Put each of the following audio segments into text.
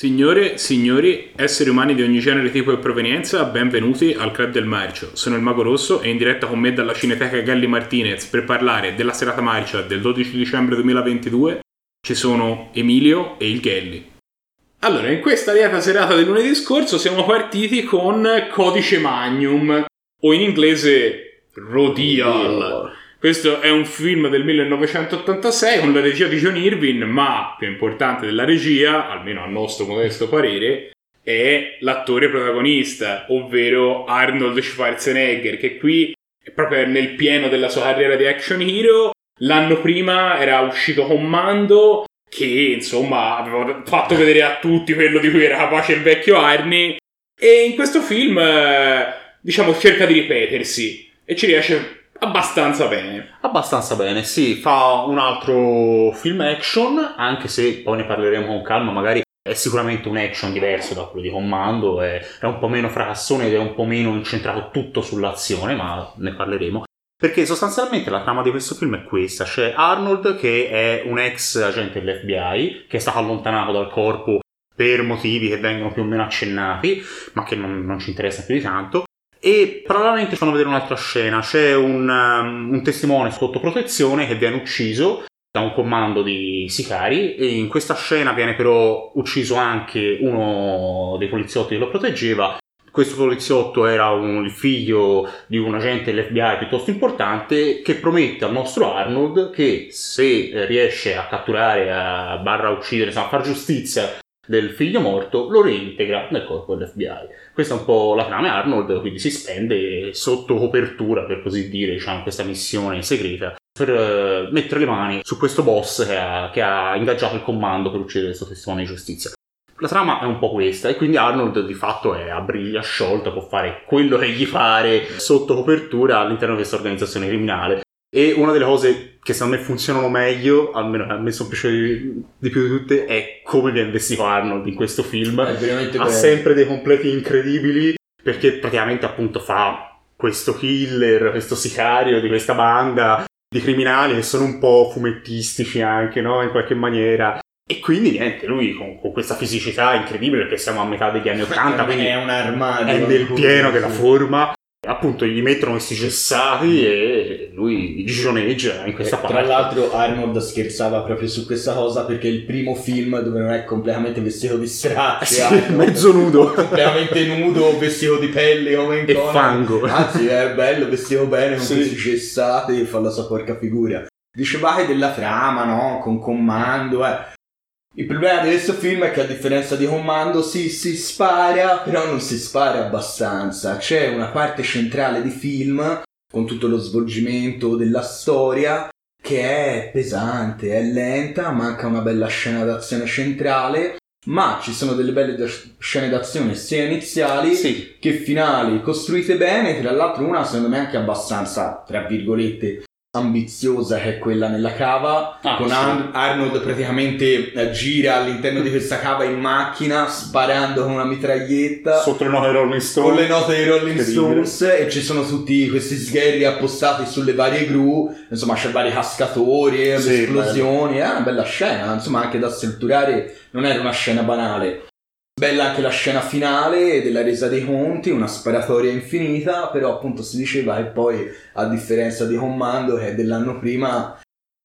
Signore, signori, esseri umani di ogni genere, tipo e provenienza, benvenuti al Club del Marcio. Sono il Mago Rosso e in diretta con me dalla Cineteca Galli Martinez per parlare della serata marcia del 12 dicembre 2022 ci sono Emilio e il Gelli. Allora, in questa lieta serata del lunedì scorso siamo partiti con Codice Magnum, o in inglese Rodial. Questo è un film del 1986 con la regia di John Irvin, ma più importante della regia, almeno a nostro modesto parere, è l'attore protagonista, ovvero Arnold Schwarzenegger, che qui è proprio nel pieno della sua carriera di action hero. L'anno prima era uscito Commando, che insomma aveva fatto vedere a tutti quello di cui era capace il vecchio Arnie. E in questo film, eh, diciamo, cerca di ripetersi e ci riesce Abbastanza bene. Abbastanza bene, sì, fa un altro film action, anche se poi ne parleremo con calma, magari è sicuramente un action diverso da quello di Commando, è, è un po' meno fracassone ed è un po' meno incentrato tutto sull'azione, ma ne parleremo. Perché sostanzialmente la trama di questo film è questa, c'è Arnold che è un ex agente dell'FBI che è stato allontanato dal corpo per motivi che vengono più o meno accennati, ma che non, non ci interessano più di tanto, e parallelamente fanno vedere un'altra scena. C'è un, um, un testimone sotto protezione che viene ucciso da un comando di sicari e in questa scena viene però ucciso anche uno dei poliziotti che lo proteggeva. Questo poliziotto era un, il figlio di un agente dell'FBI piuttosto importante che promette al nostro Arnold che se riesce a catturare, a barra uccidere, a far giustizia del figlio morto, lo reintegra nel corpo dell'FBI. Questa è un po' la trama Arnold, quindi si spende sotto copertura, per così dire, diciamo, questa missione segreta per uh, mettere le mani su questo boss che ha, che ha ingaggiato il comando per uccidere questo testimone di giustizia. La trama è un po' questa e quindi Arnold di fatto è a briglia sciolta, può fare quello che gli pare sotto copertura all'interno di questa organizzazione criminale e una delle cose che secondo me funzionano meglio, almeno a me sono piaciute di più di tutte, è come viene vestito Arnold in questo film. Ha bello. sempre dei completi incredibili perché praticamente appunto fa questo killer, questo sicario di questa banda di criminali che sono un po' fumettistici anche, no? In qualche maniera. E quindi niente, lui con, con, questa fisicità incredibile, perché siamo a metà degli anni Ottanta, quindi è un armadio. È nel pieno della forma appunto gli mettono questi cessati e lui gigioneggia in questa e, parte. Tra l'altro Arnold scherzava proprio su questa cosa perché è il primo film dove non è completamente vestito di stracci, ah, sì, mezzo nudo, completamente nudo, vestito di pelle come in e Conan. fango. Anzi è bello, vestito bene con sì. questi cessati e fa la sua porca figura. Dicevate della trama, no? Con comando, eh. Il problema di questo film è che a differenza di Commando sì, si spara, però non si spara abbastanza. C'è una parte centrale di film, con tutto lo svolgimento della storia, che è pesante, è lenta, manca una bella scena d'azione centrale, ma ci sono delle belle scene d'azione sia iniziali sì. che finali, costruite bene, tra l'altro una secondo me anche abbastanza, tra virgolette, ambiziosa che è quella nella cava ah, con sì. Ar- Arnold praticamente eh, gira all'interno di questa cava in macchina sparando con una mitraglietta. Sotto le note dei Rolling Stones. Con le note dei Rolling Stones e ci sono tutti questi sgherri appostati sulle varie gru. Insomma c'è vari cascatori sì, esplosioni. Bello. è una bella scena insomma anche da strutturare non era una scena banale Bella anche la scena finale della resa dei conti, una sparatoria infinita, però appunto si diceva che poi a differenza di Commando che è dell'anno prima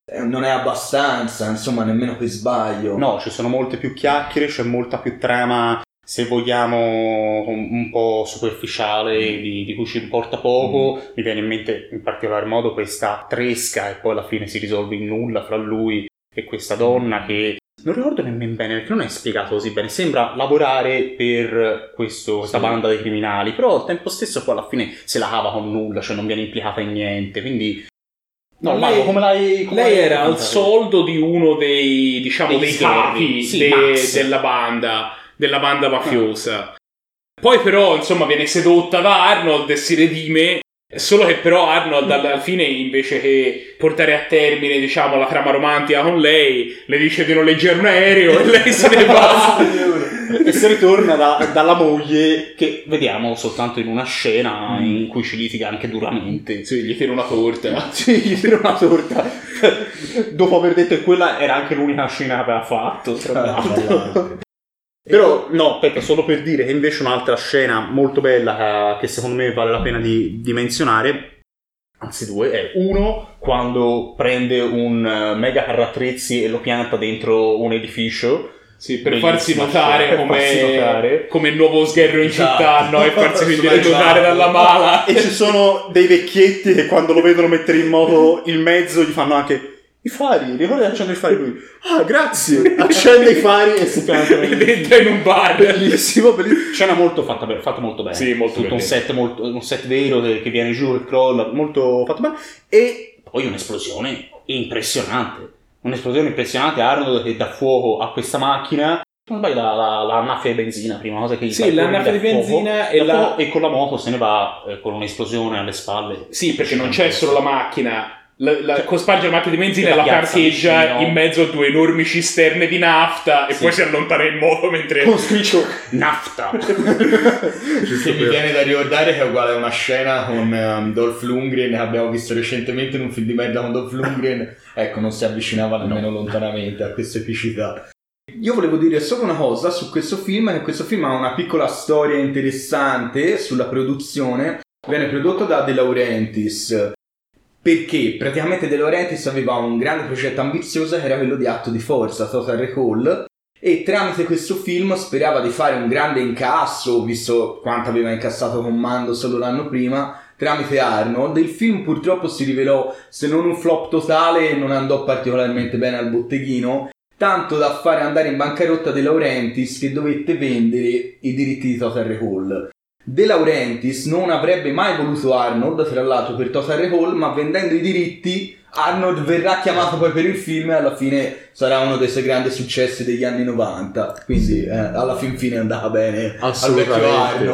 eh, non è abbastanza, insomma nemmeno per sbaglio. No, ci sono molte più chiacchiere, c'è molta più trama se vogliamo un po' superficiale di, di cui ci importa poco, mm. mi viene in mente in particolar modo questa tresca e poi alla fine si risolve in nulla fra lui e questa donna che non ricordo nemmeno bene perché non è spiegato così bene. Sembra lavorare per questo, questa sì. banda di criminali, però al tempo stesso poi alla fine se la cava con nulla, cioè non viene implicata in niente. Quindi. No, lei, come l'hai. Come lei l'hai era al soldo di uno dei, diciamo, dei, dei capi sì, de, della banda, della banda mafiosa. Ah. Poi, però, insomma, viene sedotta da Arnold e si redime Solo che però Arnold alla fine invece che portare a termine diciamo la trama romantica con lei le dice di non leggere un aereo e lei se ne va. E si ritorna da, dalla moglie che vediamo soltanto in una scena in cui ci litiga anche duramente. Sì, gli tira una torta. Sì, gli tira una torta. Dopo aver detto che quella era anche l'unica scena che aveva fatto tra l'altro Però, no, aspetta, solo per dire che invece un'altra scena molto bella eh, che secondo me vale la pena di, di menzionare, anzi due, è uno quando prende un uh, mega carrattrezzi e lo pianta dentro un edificio. Sì, per farsi notare, per come, farsi notare. come il nuovo sgherro in Esatto. città, no? E farsi quindi Esatto. ritornare dalla mala. E ci sono dei vecchietti che quando lo vedono mettere in moto il mezzo gli fanno anche i fari, ricorda di accendere i fari lui. Ah, grazie! Accende i fari e si pianta entra in un bar. Bellissimo, bellissimo. Scena molto fatta, be- fatta molto bene. Sì, molto Tutto un set, molto, un set vero che, che viene giù e crolla, molto fatto bene. E poi un'esplosione impressionante. Un'esplosione impressionante. Arnold che dà fuoco a questa macchina. Non sbaglio la, la, la naffia di benzina, prima cosa che gli Sì, fa, la naffia di benzina e la- fuoco, e con la moto se ne va eh, con un'esplosione alle spalle. Sì, perché non c'è solo la macchina. La, la, Cioè, cosparge la macchina di benzina la e la parcheggia vicino. in mezzo a due enormi cisterne di nafta e Sì. poi si allontana in moto mentre... Con scritto nafta. Che mi viene da ricordare che è uguale a una scena con ehm, Dolph Lundgren che abbiamo visto recentemente in un film di merda con Dolph Lundgren. Ecco, non si avvicinava nemmeno lontanamente a questa epicità. Io volevo dire solo una cosa su questo film, che questo film ha una piccola storia interessante sulla produzione. Viene prodotto da De Laurentiis, perché praticamente De Laurentiis aveva un grande progetto ambizioso che era quello di Atto di Forza, Total Recall, e tramite questo film sperava di fare un grande incasso, visto quanto aveva incassato con Mando solo l'anno prima, tramite Arnold. Il film purtroppo si rivelò, se non un flop totale, non andò particolarmente bene al botteghino, tanto da fare andare in bancarotta De Laurentiis che dovette vendere i diritti di Total Recall. De Laurentiis non avrebbe mai voluto Arnold, tra l'altro, per Total Recall, ma vendendo i diritti Arnold verrà chiamato poi per il film e alla fine sarà uno dei suoi grandi successi degli anni 90. Quindi eh, alla fin fine è andata bene assolutamente.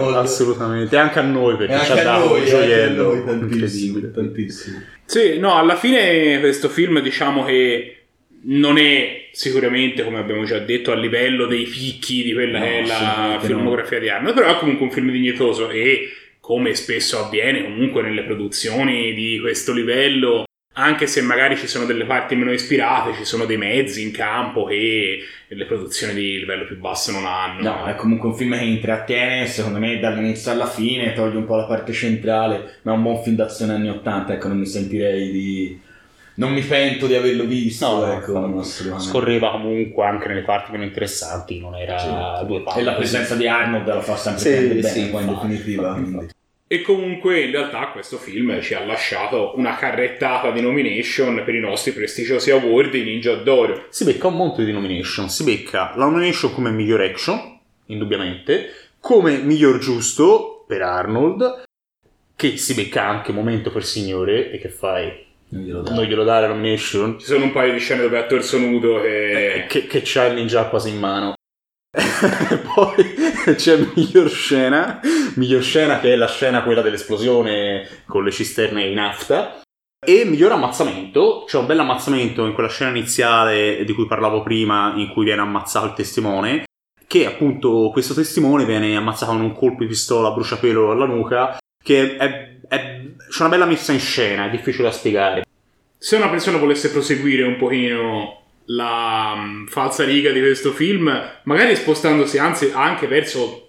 E anche a noi perché ci ha dato un gioiello noi tantissimo, tantissimo. Sì, no, alla fine questo film diciamo che non è sicuramente, come abbiamo già detto, a livello dei picchi di quella No, che è la filmografia di Arnold, però è comunque un film dignitoso e come spesso avviene comunque nelle produzioni di questo livello, anche se magari ci sono delle parti meno ispirate, ci sono dei mezzi in campo che le produzioni di livello più basso non hanno. No, è comunque un film che intrattiene, secondo me, dall'inizio alla fine, toglie un po' la parte centrale, ma è un buon film d'azione anni 80, ecco, non mi sentirei di... Non mi pento di averlo visto, No, ecco, no. Scorreva comunque anche nelle parti meno interessanti, non era Sì. due palle. E la presenza di Arnold la fa sempre Sì, bene, sì, poi in infatti, definitiva. infatti, quindi. E comunque in realtà questo film ci ha lasciato una carrettata di nomination per i nostri prestigiosi award di Ninja d'Oro. Si becca un monte di nomination, si becca la nomination come miglior action, indubbiamente, come miglior giusto per Arnold, che si becca anche momento per signore, e che fai? Non glielo dà. Non glielo dare la nomination? Ci sono un paio di scene dove è a torso nudo e... Eh, che, che c'ha il ninja quasi in mano. Poi c'è miglior scena, miglior scena che è la scena quella dell'esplosione con le cisterne in nafta. E miglior ammazzamento, c'è un bel ammazzamento in quella scena iniziale di cui parlavo prima, in cui viene ammazzato il testimone, che appunto questo testimone viene ammazzato con un colpo di pistola a bruciapelo alla nuca, che è, è- c'è una bella messa in scena, è difficile da spiegare. Se una persona volesse proseguire un pochino la mm, falsa riga di questo film, magari spostandosi anzi anche verso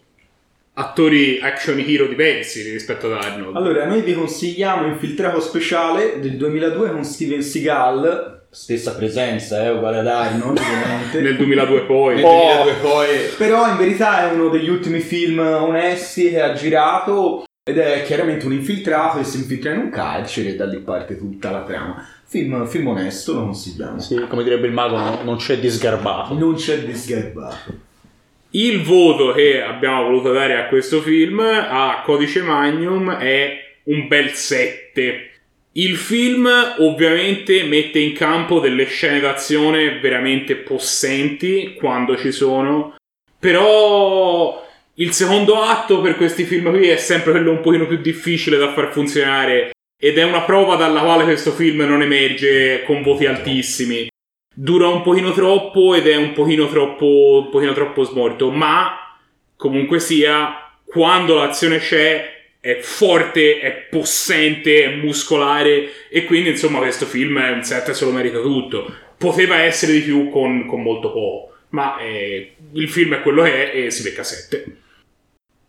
attori action hero diversi rispetto ad Arnold. Allora, noi vi consigliamo Infiltrato Speciale del 2002 con Steven Seagal, stessa presenza, eh, uguale ad Arnold, ovviamente. Nel 2002 poi. Nel 2002 poi. Però in verità è uno degli ultimi film onesti che ha girato ed è chiaramente un infiltrato che si infiltra in un carcere e da lì parte tutta la trama. Film, film onesto, lo consigliamo. Sì, come direbbe il mago, no- non c'è disgarbato. Non c'è disgarbato. Il voto che abbiamo voluto dare a questo film a Codice Magnum è un bel 7. Il film ovviamente mette in campo delle scene d'azione veramente possenti quando ci sono, però il secondo atto per questi film qui è sempre quello un pochino più difficile da far funzionare ed è una prova dalla quale questo film non emerge con voti altissimi dura un pochino troppo ed è un pochino troppo, un pochino troppo smorto, ma comunque sia, quando l'azione c'è è forte, è possente, è muscolare e quindi insomma questo film è un 7 se lo merita tutto. Poteva essere di più con, con molto poco. Ma eh, il film è quello che è e si becca 7.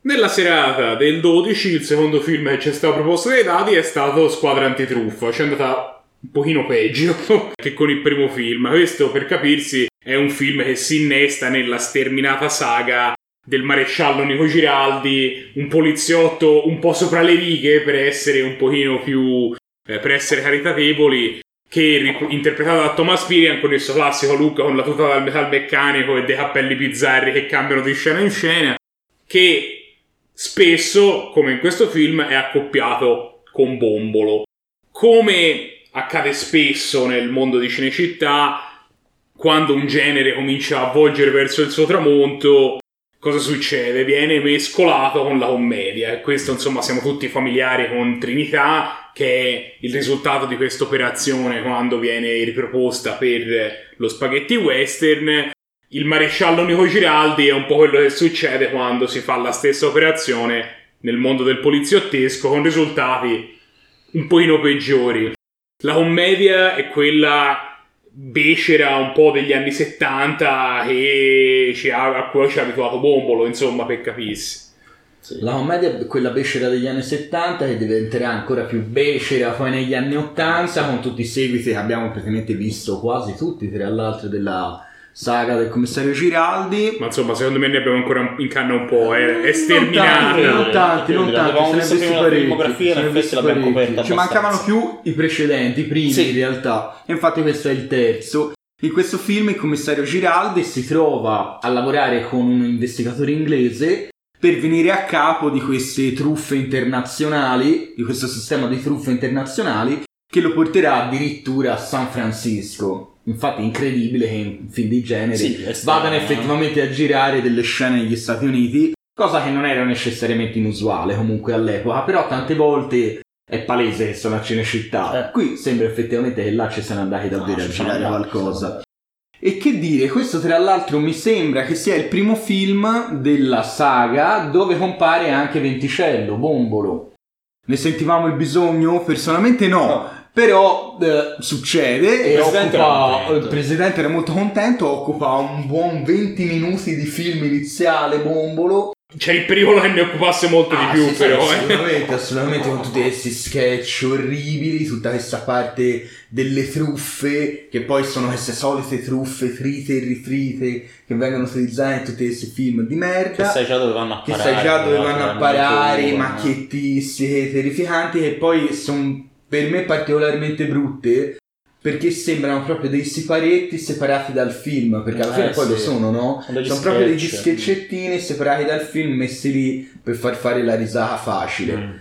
Nella serata del 12 il secondo film che ci è stato proposto dai dati è stato Squadra Antitruffa, ci è andata un pochino peggio che con il primo film. Questo per capirsi è un film che si innesta nella sterminata saga del maresciallo Nico Giraldi, un poliziotto un po' sopra le righe per essere un pochino più eh, per essere caritatevoli che interpretato da Thomas Pirian con il suo classico look con la tuta dal metalmeccanico e dei cappelli bizzarri che cambiano di scena in scena che spesso, come in questo film, è accoppiato con Bombolo. Come accade spesso nel mondo di Cinecittà, quando un genere comincia a volgere verso il suo tramonto, cosa succede? Viene mescolato con la commedia. E questo, insomma, siamo tutti familiari con Trinità, che è il risultato di questa operazione quando viene riproposta per lo spaghetti western il maresciallo Nico Giraldi è un po' quello che succede quando si fa la stessa operazione nel mondo del poliziottesco con risultati un pochino peggiori. La commedia è quella becera un po' degli anni 70 che ci ha, a cui ci ha abituato Bombolo, insomma, per capirsi. Sì. La commedia è quella becera degli anni 70 che diventerà ancora più becera poi negli anni 80 con tutti i seguiti che abbiamo praticamente visto quasi tutti tra l'altro della saga del commissario Giraldi. Ma insomma, secondo me ne abbiamo ancora in canna un po'. È, è sterminato. Non tanti, non tanti. Non tanti. Se ne è visti parecchi. Ci mancavano più i precedenti, i primi sì. in realtà. E infatti questo è il terzo. In questo film il commissario Giraldi si trova a lavorare con un investigatore inglese per venire a capo di queste truffe internazionali, di questo sistema di truffe internazionali che lo porterà addirittura a San Francisco. Infatti è incredibile che in film di genere sì, vadano effettivamente a girare delle scene negli Stati Uniti, cosa che non era necessariamente inusuale comunque all'epoca, però tante volte è palese che sono a Cinecittà. Eh. Qui sembra effettivamente che là ci siano andati davvero no, a girare qualcosa. E che dire, questo tra l'altro mi sembra che sia il primo film della saga dove compare anche Venticello, Bombolo. Ne sentivamo il bisogno? Personalmente no. no però eh, succede e occupa, il presidente era molto contento, occupa un buon 20 minuti di film iniziale, bombolo. C'è il pericolo che ne occupasse molto ah, di più, sì, però. Sì, assolutamente, eh. assolutamente, con tutti questi sketch orribili, tutta questa parte delle truffe, che poi sono queste solite truffe frite e rifrite, che vengono utilizzate in tutti questi film di merda. Che sai già dove vanno a parare. Che sai già dove vanno a parare, macchiettistiche, terrificanti, che poi sono per me particolarmente brutte perché sembrano proprio dei siparetti separati dal film, perché alla fine eh, poi sì. lo sono, no? Sono, sono proprio degli sketchettini separati dal film messi lì per far fare la risata facile. Mm.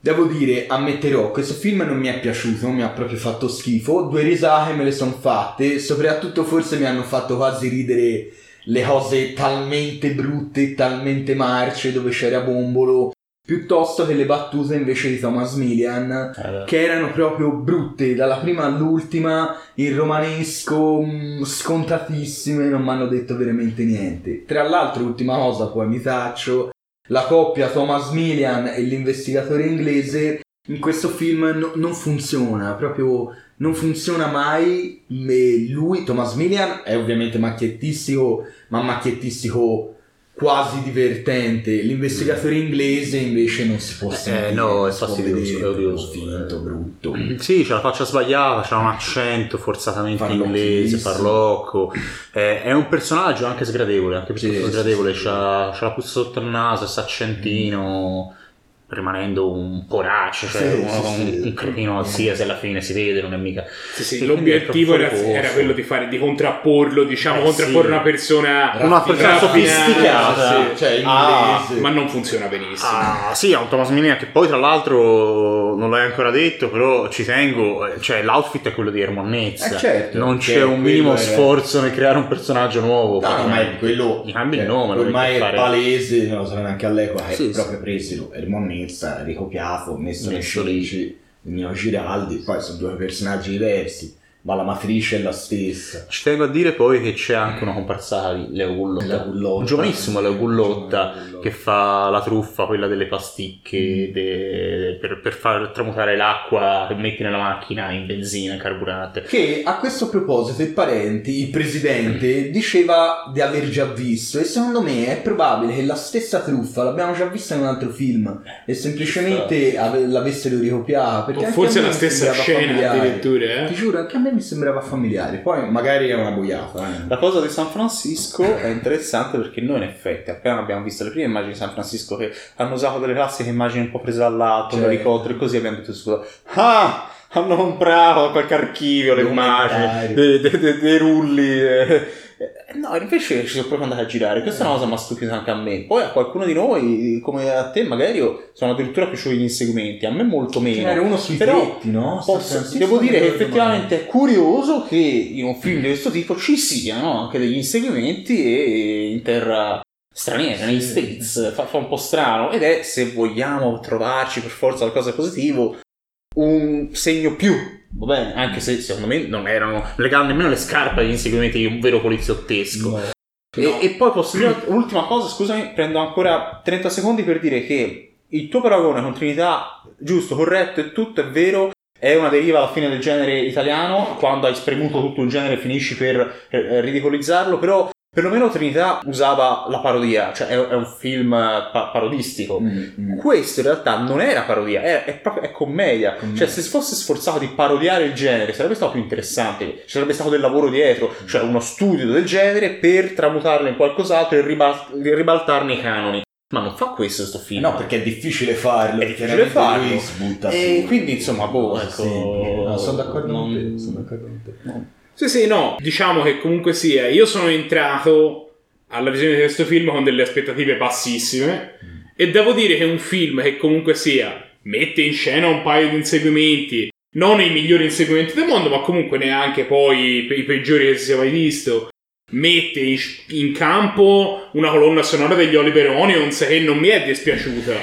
Devo dire, ammetterò, questo film non mi è piaciuto, mi ha proprio fatto schifo, due risate me le sono fatte, soprattutto forse mi hanno fatto quasi ridere le cose talmente brutte, talmente marce, dove c'era Bombolo piuttosto che le battute invece di Thomas Millian eh, che erano proprio brutte dalla prima all'ultima in romanesco mh, mm, scontatissime non mi hanno detto veramente niente. Tra l'altro ultima cosa poi mi taccio la coppia Thomas Millian e l'investigatore inglese in questo film no, non funziona proprio non funziona mai lui Thomas Millian è ovviamente macchiettistico ma macchiettistico quasi divertente. L'investigatore inglese invece non si può sentire. Eh no, è fastidioso, è odioso. Finto, brutto. Sì, c'ha la faccia sbagliata, c'ha un accento forzatamente inglese, farlocco. Eh, è un personaggio anche sgradevole, anche sì, sgradevole, sì, c'ha, c'ha la puzza sotto il naso, questo accentino rimanendo un poraccio, cioè sì, uno, sì, un, un cretino qualsiasi alla fine si vede, non è mica... Sì, sì, l'obiettivo era, era, quello di fare, di contrapporlo, diciamo, eh, contrapporre una persona... Una persona sofisticata, cioè ah, ma non funziona benissimo. Ah, sì, ha un Thomas Minia che poi tra l'altro non l'hai ancora detto, però ci tengo, cioè l'outfit è quello di Ermonnezza, eh, certo, non c'è un minimo era... sforzo nel creare un personaggio nuovo. No, ma è quello... Gli cambi il cioè, nome. Ormai è fare... palese, non lo so neanche all'epoca, è proprio preso Ermonnezza Mezza ricopiato, messo nei storici di Nino Giraldi, poi sono due personaggi diversi. Ma la matrice è la stessa. Ci tengo a dire poi che c'è anche una comparsata di Leo Gullotta, Leo Gullotta. un giovanissimo Leo Gullotta che fa la truffa, quella delle pasticche de- per, per far tramutare l'acqua che metti nella macchina in benzina, in carburante. Che a questo proposito il parente, il presidente, diceva di aver già visto e secondo me è probabile che la stessa truffa l'abbiamo già vista in un altro film e semplicemente ave- l'avessero ricopiata. Forse me la stessa scena familiare. addirittura, Ti eh? giuro, anche a me mi sembrava familiare. Poi magari è una boiata. Eh. La cosa di San Francisco è interessante perché noi in effetti appena abbiamo visto le prime immagini di San Francisco che hanno usato delle classiche immagini un po' prese dall'alto, un Certo. elicottero e così abbiamo detto scusa, ah, hanno comprato qualche archivio le immagini, dei, dei- dei- dei rulli. eh. Eh, No, invece ci sono proprio andati a girare. Questa è una cosa mi ha stupito anche a me. Poi a qualcuno di noi, come a te, magari io sono addirittura piaciuti gli inseguimenti. A me molto Ce n'era meno. uno sui Però tetti, no? Posso- devo dire che effettivamente male. è curioso che in un film di questo tipo ci siano anche degli inseguimenti e in terra straniera, negli. States, fa, fa un po' strano ed è, se vogliamo trovarci per forza qualcosa di positivo, un segno più, va bene? Anche se secondo me non erano legate nemmeno le scarpe agli inseguimenti di un vero poliziottesco. No. E, e poi posso dire un'ultima cosa, scusami, prendo ancora 30 secondi per dire che il tuo paragone con Trinità, giusto, corretto e tutto, è vero, è una deriva alla fine del genere italiano, quando hai spremuto tutto il genere finisci per eh, ridicolizzarlo, però perlomeno Trinità usava la parodia, cioè è, è un film eh, pa- parodistico. Mm, mm. Questo in realtà non era parodia, è, è proprio è commedia. Commedia. Cioè, se si fosse sforzato di parodiare il genere, sarebbe stato più interessante. Ci sarebbe stato del lavoro dietro, cioè uno studio del genere per tramutarlo in qualcos'altro e ribal- ribaltarne i canoni. Ma non fa questo sto film. No, perché è difficile farlo. È difficile farlo. lui si butta E su. quindi, insomma, boh, ecco, semplici. No, sono d'accordo non- con te. Sono d'accordo con te. Sì, sì, no, diciamo che comunque sia, io sono entrato alla visione di questo film con delle aspettative bassissime e devo dire che è un film che comunque sia mette in scena un paio di inseguimenti, non i migliori inseguimenti del mondo, ma comunque neanche poi i, peggiori che si sia mai visto. Mette in campo una colonna sonora degli Oliver Onions che non mi è dispiaciuta.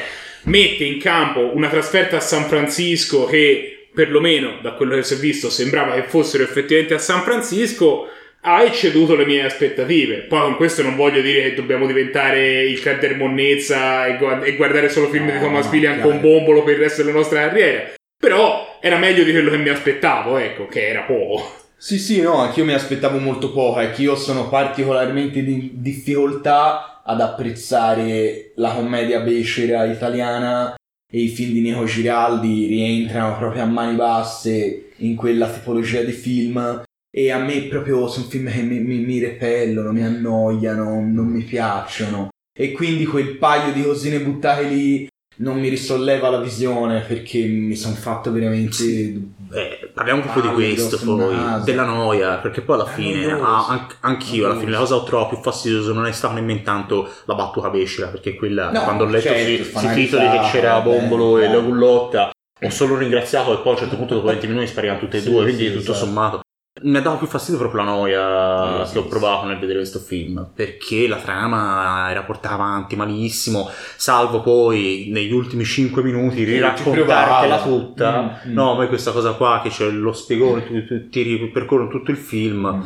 Mette in campo una trasferta a San Francisco che, perlomeno da quello che si è visto, sembrava che fossero effettivamente a San Francisco. Ha ecceduto le mie aspettative. Poi con questo non voglio dire che dobbiamo diventare il del monnezza e, gua- e guardare solo film di No, Thomas no, Billian chiaro. con bombolo per il resto della nostra carriera. Però era meglio di quello che mi aspettavo, ecco, che era poco. Sì, sì, no, anch'io mi aspettavo molto poco, è che io sono particolarmente in difficoltà ad apprezzare la commedia becera italiana e i film di Nico Giraldi rientrano proprio a mani basse in quella tipologia di film. E a me proprio sono film che mi, mi, mi repellono, mi annoiano, non mi piacciono. E quindi quel paio di cosine buttate lì non mi risolleva la visione perché mi sono fatto veramente Eh, parliamo proprio di Palle questo poi, della noia, perché poi alla È fine, ah, an- anch'io alla fine, la cosa che ho trovato più fastidiosa non è stata nemmeno tanto la battuta becera, perché quella, No, quando ho letto certo, sui, titoli che c'era vabbè, Bombolo e eh. la Gullotta, ho solo ringraziato e poi a un certo punto dopo 20 minuti sparivano tutte e Sì, due, quindi sì, tutto esatto. sommato. Mi ha dato più fastidio proprio la noia Eh, che sì, ho sì. provato nel vedere questo film, perché la trama era portata avanti malissimo, salvo poi negli ultimi 5 minuti Sì, riraccontartela tutta. Mm, mm. No, poi questa cosa qua che c'è lo spiegone, tu, tu, ti ripercorrono tutto il film. Mm.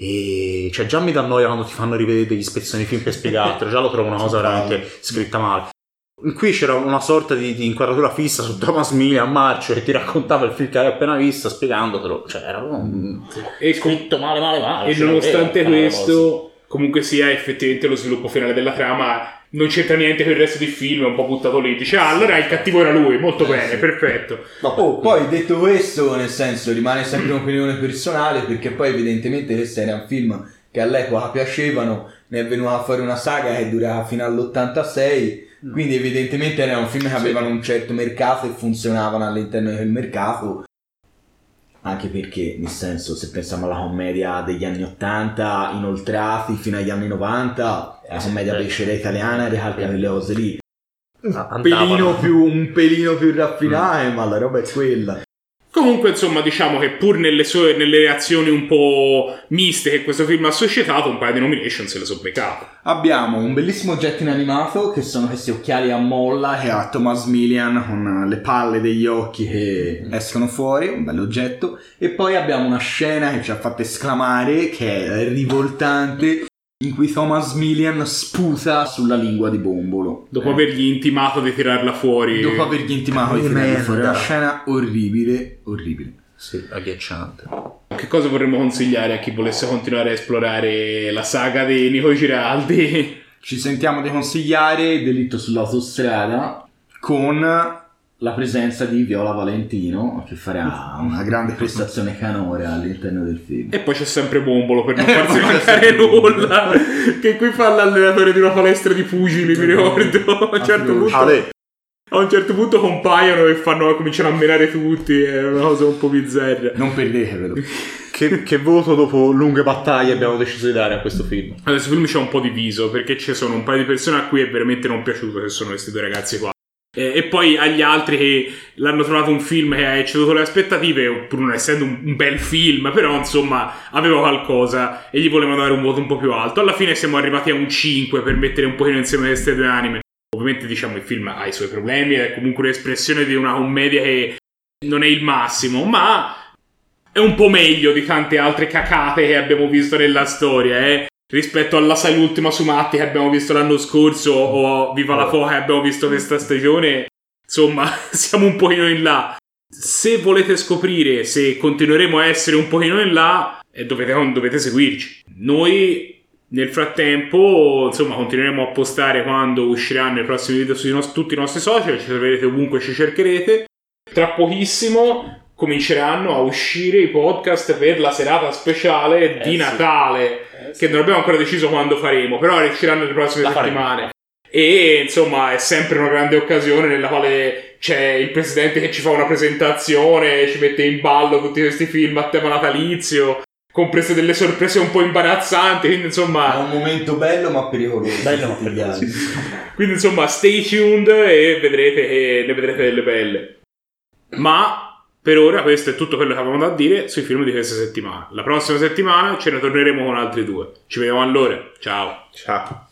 E cioè, già mi dà noia quando ti fanno rivedere degli spezzoni di film per spiegartelo. Già lo trovo una cosa veramente scritta male. Qui c'era una sorta di, di inquadratura fissa su Thomas Mille a marcio che ti raccontava il film che avevi appena visto spiegandotelo. Cioè, era un E com- scritto male, male, male. E cioè, nonostante questo, comunque sia effettivamente lo sviluppo finale della trama non c'entra niente con il resto del film, è un po' buttato lì. Dice, ah, allora il cattivo era lui, molto Eh, bene, sì. perfetto. Oh, poi detto questo, nel senso, rimane sempre un'opinione personale perché poi evidentemente questo era un film che all'epoca piacevano, ne è venuta fuori una saga che durava fino all'86, quindi evidentemente erano film che avevano un certo mercato e funzionavano all'interno del mercato. Anche perché, nel senso, se pensiamo alla commedia degli anni 80, inoltrati fino agli anni 90, la commedia Eh. becera italiana ricalca quelle cose lì. Un pelino più, un pelino più raffinate, ma la roba è quella. Comunque, insomma, diciamo che pur nelle, sue, nelle reazioni un po' miste che questo film ha suscitato, un paio di nomination se le sono beccate. Abbiamo un bellissimo oggetto inanimato che sono questi occhiali a molla che ha Thomas Millian con le palle degli occhi che escono fuori, un bell'oggetto. E poi abbiamo una scena che ci ha fatto esclamare, che è rivoltante, in cui Thomas Millian sputa sulla lingua di Bombolo. Dopo avergli intimato di tirarla fuori. Dopo avergli intimato di tirarla fuori. Una scena orribile, orribile. Sì, agghiacciante. Che cosa vorremmo consigliare a chi volesse continuare a esplorare la saga di Nico Giraldi? Ci sentiamo di consigliare Delitto sull'autostrada con la presenza di Viola Valentino che farà una grande prestazione canore all'interno del film. E poi c'è sempre Bombolo per non E farsi mancare nulla. che qui fa l'allenatore di una palestra di pugili, mi ricordo. A un certo punto, Ale, a un certo punto compaiono e fanno, cominciano a menare tutti. È una cosa un po' bizzarra. Non perdetevelo. che, che voto dopo lunghe battaglie abbiamo deciso di dare a questo film? Adesso il film c'è un po' diviso perché ci sono un paio di persone a cui è veramente non piaciuto che sono questi due ragazzi qua. E, e poi agli altri che l'hanno trovato un film che ha ecceduto le aspettative, pur non essendo un, un bel film, però insomma aveva qualcosa e gli volevano dare un voto un po' più alto. Alla fine siamo arrivati a un 5 per mettere un pochino insieme queste due anime. Ovviamente diciamo il film ha i suoi problemi, è comunque un'espressione di una commedia che non è il massimo, ma è un po' meglio di tante altre cacate che abbiamo visto nella storia, eh. Rispetto alla sai l'ultima su Matti che abbiamo visto l'anno scorso o Viva la Foca che abbiamo visto questa stagione, insomma, siamo un pochino in là. Se volete scoprire se continueremo a essere un pochino in là, eh, dovete, dovete seguirci. Noi nel frattempo, insomma, continueremo a postare quando usciranno i prossimi video su nos- tutti i nostri social, ci troverete ovunque ci cercherete. Tra pochissimo cominceranno a uscire i podcast per la serata speciale di sì. Natale, che non abbiamo ancora deciso quando faremo, però usciranno nelle prossime La faremo. settimane. E insomma è sempre una grande occasione nella quale c'è il presidente che ci fa una presentazione, ci mette in ballo tutti questi film a tema natalizio, comprese delle sorprese un po' imbarazzanti, quindi È insomma, un momento bello ma pericoloso. Bello, ma pericoloso. quindi, insomma stay tuned e vedrete che ne vedrete delle belle. Ma per ora questo è tutto quello che avevamo da dire sui film di questa settimana. La prossima settimana ce ne torneremo con altri due. Ci vediamo allora. Ciao. Ciao.